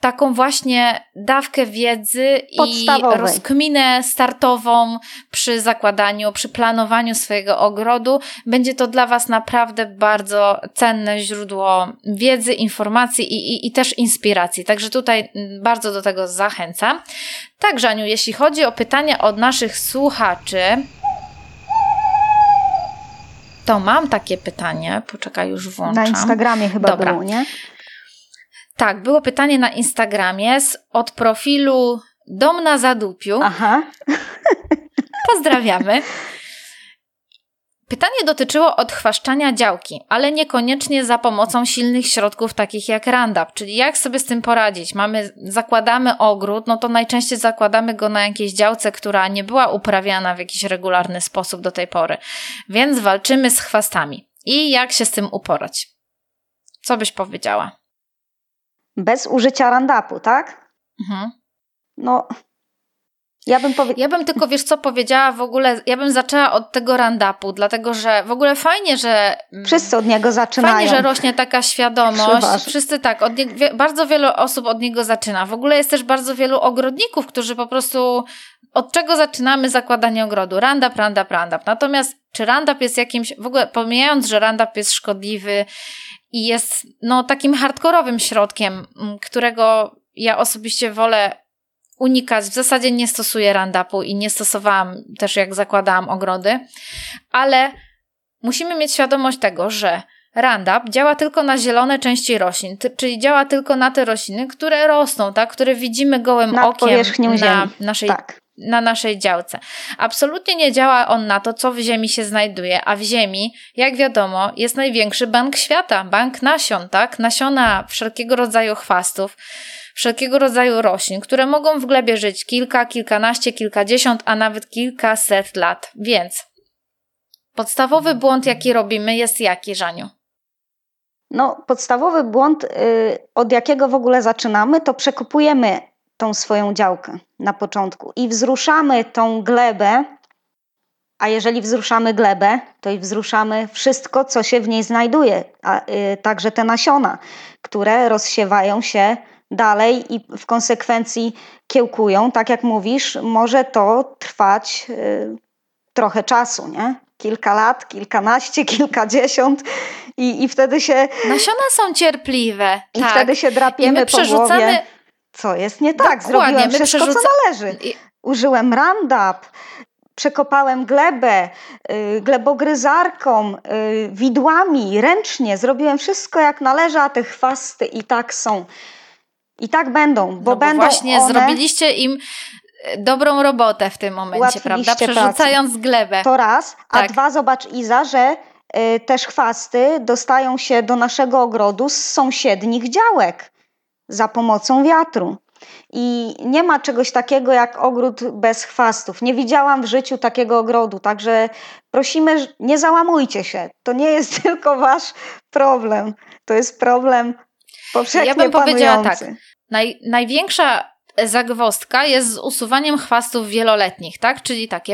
taką właśnie dawkę wiedzy i rozkminę startową przy zakładaniu, przy planowaniu swojego ogrodu. Będzie to dla Was naprawdę bardzo cenne źródło wiedzy, informacji i, i, i też inspiracji. Także tutaj bardzo do tego zachęcam. Tak, Żaniu, jeśli chodzi o pytania od naszych słuchaczy, to mam takie pytanie. Poczekaj, już włączam. Na Instagramie chyba Dobra. było, nie? Tak, było pytanie na Instagramie z, od profilu Dom na Zadupiu. Aha. Pozdrawiamy. Pytanie dotyczyło odchwaszczania działki, ale niekoniecznie za pomocą silnych środków takich jak Roundup, czyli jak sobie z tym poradzić. Mamy, zakładamy ogród, no to najczęściej zakładamy go na jakiejś działce, która nie była uprawiana w jakiś regularny sposób do tej pory. Więc walczymy z chwastami. I jak się z tym uporać? Co byś powiedziała? Bez użycia Roundupu, tak? Mhm. No, ja bym, powie... ja bym tylko, wiesz co, powiedziała w ogóle, ja bym zaczęła od tego randapu, dlatego że w ogóle fajnie, że... Mm, Wszyscy od niego zaczynają. Fajnie, że rośnie taka świadomość. Wszyscy tak, od nie... bardzo wiele osób od niego zaczyna. W ogóle jest też bardzo wielu ogrodników, którzy po prostu... Od czego zaczynamy zakładanie ogrodu? Randap, randap, randap. Natomiast czy randap jest jakimś, w ogóle pomijając, że randap jest szkodliwy i jest no takim hardkorowym środkiem, mm, którego ja osobiście wolę unikać, w zasadzie nie stosuję randapu i nie stosowałam też jak zakładałam ogrody, ale musimy mieć świadomość tego, że Roundup działa tylko na zielone części roślin, czyli działa tylko na te rośliny, które rosną, tak? które widzimy gołym na okiem na naszej, tak. na naszej działce. Absolutnie nie działa on na to, co w ziemi się znajduje, a w ziemi, jak wiadomo, jest największy bank świata, bank nasion, tak? Nasiona wszelkiego rodzaju chwastów wszelkiego rodzaju roślin, które mogą w glebie żyć kilka, kilkanaście, kilkadziesiąt, a nawet kilkaset lat. Więc podstawowy błąd, jaki robimy, jest jaki, Żaniu? No, podstawowy błąd, yy, od jakiego w ogóle zaczynamy, to przekopujemy tą swoją działkę na początku i wzruszamy tą glebę. A jeżeli wzruszamy glebę, to i wzruszamy wszystko, co się w niej znajduje, a, yy, także te nasiona, które rozsiewają się dalej i w konsekwencji kiełkują, tak jak mówisz, może to trwać y, trochę czasu, nie? Kilka lat, kilkanaście, kilkadziesiąt i, i wtedy się... Nasiona są cierpliwe. I tak. wtedy się drapiemy po głowie. Co jest nie tak? Dokładnie, Zrobiłem wszystko, przerzuca... co należy. Użyłem Roundup, przekopałem glebę y, glebogryzarką, y, widłami, ręcznie. Zrobiłem wszystko jak należy, a te chwasty i tak są i tak będą, bo, no bo będą właśnie one... zrobiliście im e, dobrą robotę w tym momencie, prawda? Przerzucając pracę. glebę. To raz, a tak. dwa, zobacz Iza, że y, też chwasty dostają się do naszego ogrodu z sąsiednich działek za pomocą wiatru. I nie ma czegoś takiego jak ogród bez chwastów. Nie widziałam w życiu takiego ogrodu, także prosimy, nie załamujcie się. To nie jest tylko wasz problem. To jest problem powszechnie Ja bym powiedziała tak. Naj, największa zagwostka jest z usuwaniem chwastów wieloletnich, tak? Czyli takie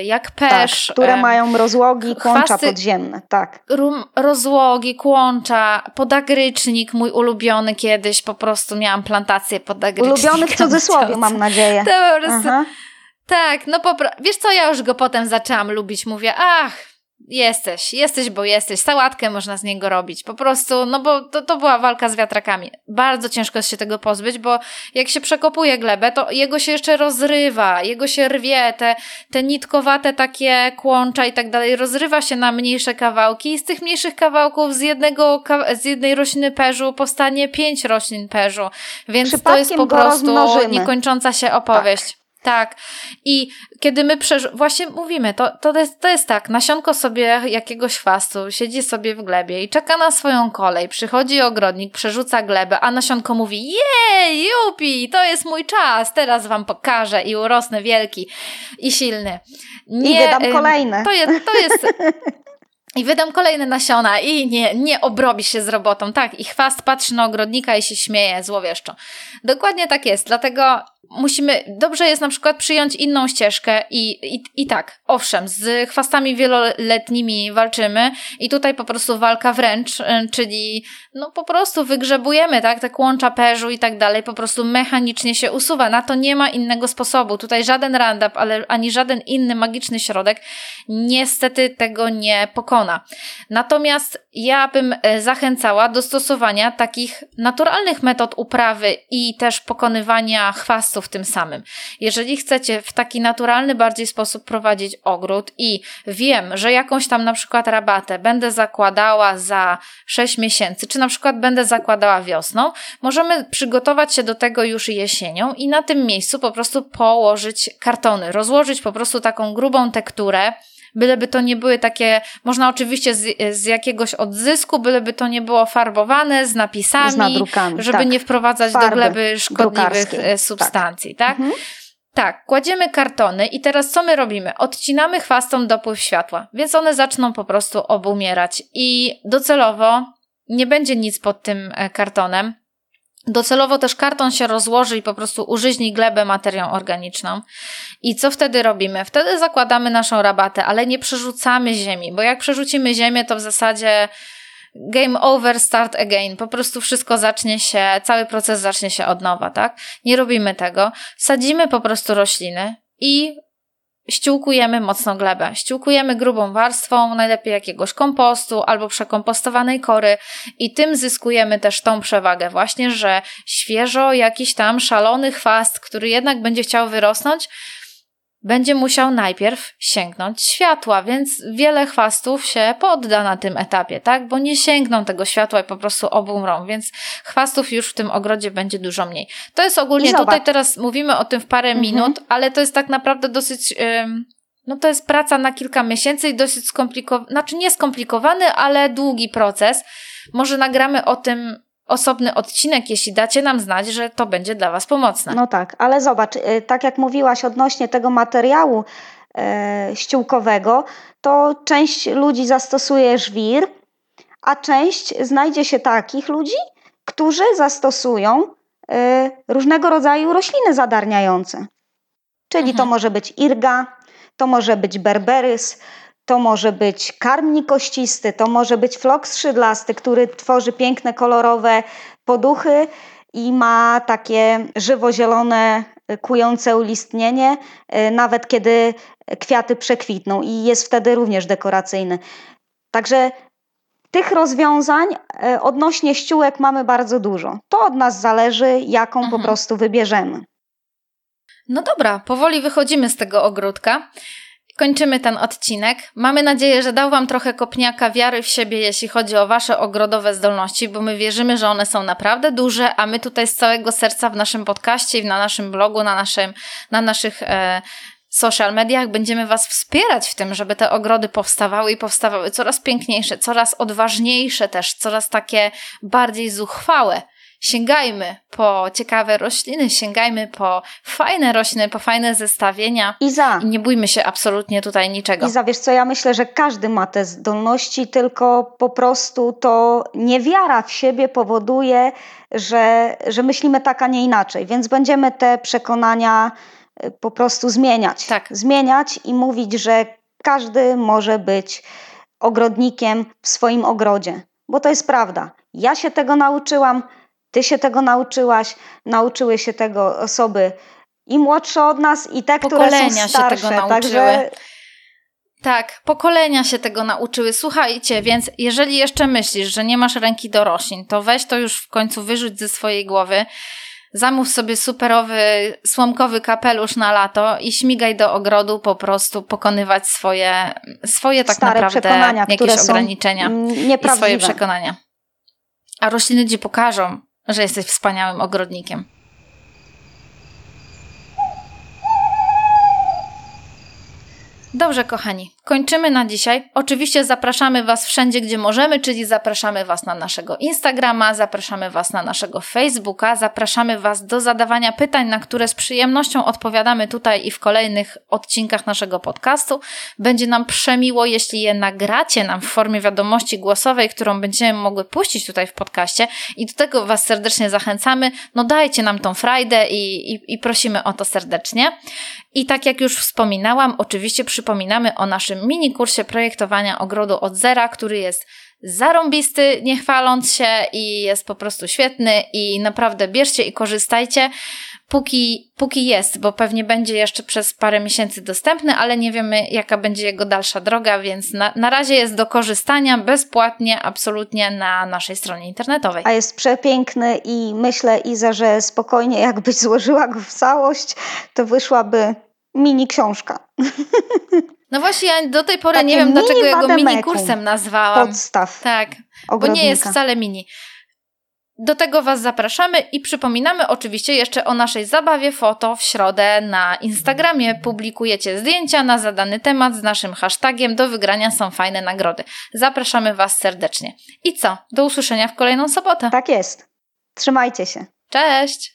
y, jak pesz. Tak, które mają rozłogi, kłącza podziemne, tak. Rum, rozłogi, kłącza, podagrycznik, mój ulubiony kiedyś, po prostu miałam plantację podagrycznika. Ulubiony w cudzysłowie, mam nadzieję. To po prostu, tak, no po, wiesz co, ja już go potem zaczęłam lubić, mówię, ach, Jesteś, jesteś, bo jesteś. Sałatkę można z niego robić. Po prostu, no bo to, to była walka z wiatrakami. Bardzo ciężko jest się tego pozbyć, bo jak się przekopuje glebę, to jego się jeszcze rozrywa, jego się rwie, te, te nitkowate takie kłącza i tak dalej, rozrywa się na mniejsze kawałki i z tych mniejszych kawałków z jednego, z jednej rośliny perzu powstanie pięć roślin perzu. Więc to jest po prostu niekończąca się opowieść. Tak. Tak. I kiedy my przeż... właśnie mówimy, to, to, jest, to jest tak, nasionko sobie jakiegoś chwastu siedzi sobie w glebie i czeka na swoją kolej. Przychodzi ogrodnik, przerzuca glebę, a nasionko mówi: Jej, jupi, to jest mój czas, teraz wam pokażę i urosnę wielki i silny. Nie, I wydam kolejne. To jest, to jest I wydam kolejne nasiona i nie, nie obrobi się z robotą. Tak, i chwast patrzy na ogrodnika i się śmieje złowieszczo. Dokładnie tak jest, dlatego musimy, dobrze jest na przykład przyjąć inną ścieżkę i, i, i tak, owszem, z chwastami wieloletnimi walczymy i tutaj po prostu walka wręcz, y, czyli no po prostu wygrzebujemy, tak, te kłącza perzu i tak dalej, po prostu mechanicznie się usuwa. Na to nie ma innego sposobu. Tutaj żaden Roundup, ale ani żaden inny magiczny środek niestety tego nie pokona. Natomiast ja bym e, zachęcała do stosowania takich naturalnych metod uprawy i też pokonywania chwastów tym samym. Jeżeli chcecie w taki naturalny bardziej sposób prowadzić ogród i wiem, że jakąś tam na przykład rabatę będę zakładała za 6 miesięcy, czy na przykład będę zakładała wiosną, możemy przygotować się do tego już jesienią i na tym miejscu po prostu położyć kartony, rozłożyć po prostu taką grubą tekturę, byleby to nie były takie, można oczywiście z, z jakiegoś odzysku, byleby to nie było farbowane z napisami, z nadrukami, żeby tak. nie wprowadzać Farby do gleby szkodliwych e, tak. substancji, tak? tak? Mhm. Tak, kładziemy kartony i teraz co my robimy? Odcinamy chwastom dopływ światła, więc one zaczną po prostu obumierać i docelowo nie będzie nic pod tym e, kartonem. Docelowo też karton się rozłoży i po prostu użyźni glebę materią organiczną. I co wtedy robimy? Wtedy zakładamy naszą rabatę, ale nie przerzucamy ziemi, bo jak przerzucimy ziemię, to w zasadzie game over, start again. Po prostu wszystko zacznie się, cały proces zacznie się od nowa, tak? Nie robimy tego. Sadzimy po prostu rośliny i ściółkujemy mocno glebę. Ściółkujemy grubą warstwą, najlepiej jakiegoś kompostu albo przekompostowanej kory i tym zyskujemy też tą przewagę właśnie, że świeżo jakiś tam szalony chwast, który jednak będzie chciał wyrosnąć, będzie musiał najpierw sięgnąć światła, więc wiele chwastów się podda na tym etapie, tak? Bo nie sięgną tego światła i po prostu obumrą, więc chwastów już w tym ogrodzie będzie dużo mniej. To jest ogólnie, tutaj teraz mówimy o tym w parę mhm. minut, ale to jest tak naprawdę dosyć. no to jest praca na kilka miesięcy i dosyć skomplikowany, znaczy nie skomplikowany, ale długi proces. Może nagramy o tym osobny odcinek, jeśli dacie nam znać, że to będzie dla Was pomocne. No tak, ale zobacz, y, tak jak mówiłaś odnośnie tego materiału e, ściółkowego, to część ludzi zastosuje żwir, a część znajdzie się takich ludzi, którzy zastosują e, różnego rodzaju rośliny zadarniające. Czyli mhm. to może być irga, to może być berberys, to może być karmnik kościsty, to może być flok skrzydlasty, który tworzy piękne, kolorowe poduchy i ma takie żywo-zielone, kujące ulistnienie, y, nawet kiedy kwiaty przekwitną i jest wtedy również dekoracyjny. Także tych rozwiązań y, odnośnie ściółek mamy bardzo dużo. To od nas zależy, jaką mhm. po prostu wybierzemy. No dobra, powoli wychodzimy z tego ogródka. Kończymy ten odcinek. Mamy nadzieję, że dał Wam trochę kopniaka wiary w siebie, jeśli chodzi o Wasze ogrodowe zdolności, bo my wierzymy, że one są naprawdę duże, a my tutaj z całego serca w naszym podcaście i na naszym blogu, na, naszym, na naszych e, social mediach będziemy Was wspierać w tym, żeby te ogrody powstawały i powstawały coraz piękniejsze, coraz odważniejsze też, coraz takie bardziej zuchwałe sięgajmy po ciekawe rośliny, sięgajmy po fajne rośliny, po fajne zestawienia. Iza. I nie bójmy się absolutnie tutaj niczego. Iza, wiesz co, ja myślę, że każdy ma te zdolności, tylko po prostu to niewiara w siebie powoduje, że, że myślimy tak, a nie inaczej. Więc będziemy te przekonania y, po prostu zmieniać. Tak. Zmieniać i mówić, że każdy może być ogrodnikiem w swoim ogrodzie. Bo to jest prawda. Ja się tego nauczyłam, ty się tego nauczyłaś, nauczyły się tego osoby i młodsze od nas, i te, które są starsze. Się tego nauczyły. Także Tak, pokolenia się tego nauczyły. Słuchajcie, więc jeżeli jeszcze myślisz, że nie masz ręki do roślin, to weź to już w końcu wyrzuć ze swojej głowy. Zamów sobie superowy, słomkowy kapelusz na lato i śmigaj do ogrodu po prostu pokonywać swoje, swoje tak Stare naprawdę przekonania, jakieś ograniczenia i swoje przekonania. A rośliny ci pokażą, że jesteś wspaniałym ogrodnikiem. Dobrze, kochani, kończymy na dzisiaj. Oczywiście zapraszamy Was wszędzie, gdzie możemy, czyli zapraszamy Was na naszego Instagrama, zapraszamy Was na naszego Facebooka, zapraszamy Was do zadawania pytań, na które z przyjemnością odpowiadamy tutaj i w kolejnych odcinkach naszego podcastu. Będzie nam przemiło, jeśli je nagracie nam w formie wiadomości głosowej, którą będziemy mogły puścić tutaj w podcaście i do tego Was serdecznie zachęcamy. No dajcie nam tą frajdę i, i, i prosimy o to serdecznie. I tak jak już wspominałam, oczywiście przypominamy o naszym mini kursie projektowania ogrodu od zera, który jest zarąbisty, nie chwaląc się i jest po prostu świetny i naprawdę bierzcie i korzystajcie, póki, póki jest, bo pewnie będzie jeszcze przez parę miesięcy dostępny, ale nie wiemy jaka będzie jego dalsza droga, więc na, na razie jest do korzystania bezpłatnie, absolutnie na naszej stronie internetowej. A jest przepiękny i myślę, Iza, że spokojnie jakbyś złożyła go w całość, to wyszłaby mini książka. No właśnie, ja do tej pory Takie nie wiem, dlaczego ja go mini kursem nazwałam. Podstaw Tak, bo ogrodnika. nie jest wcale mini. Do tego Was zapraszamy i przypominamy oczywiście jeszcze o naszej zabawie foto w środę na Instagramie. Publikujecie zdjęcia na zadany temat z naszym hashtagiem. Do wygrania są fajne nagrody. Zapraszamy Was serdecznie. I co? Do usłyszenia w kolejną sobotę. Tak jest. Trzymajcie się. Cześć!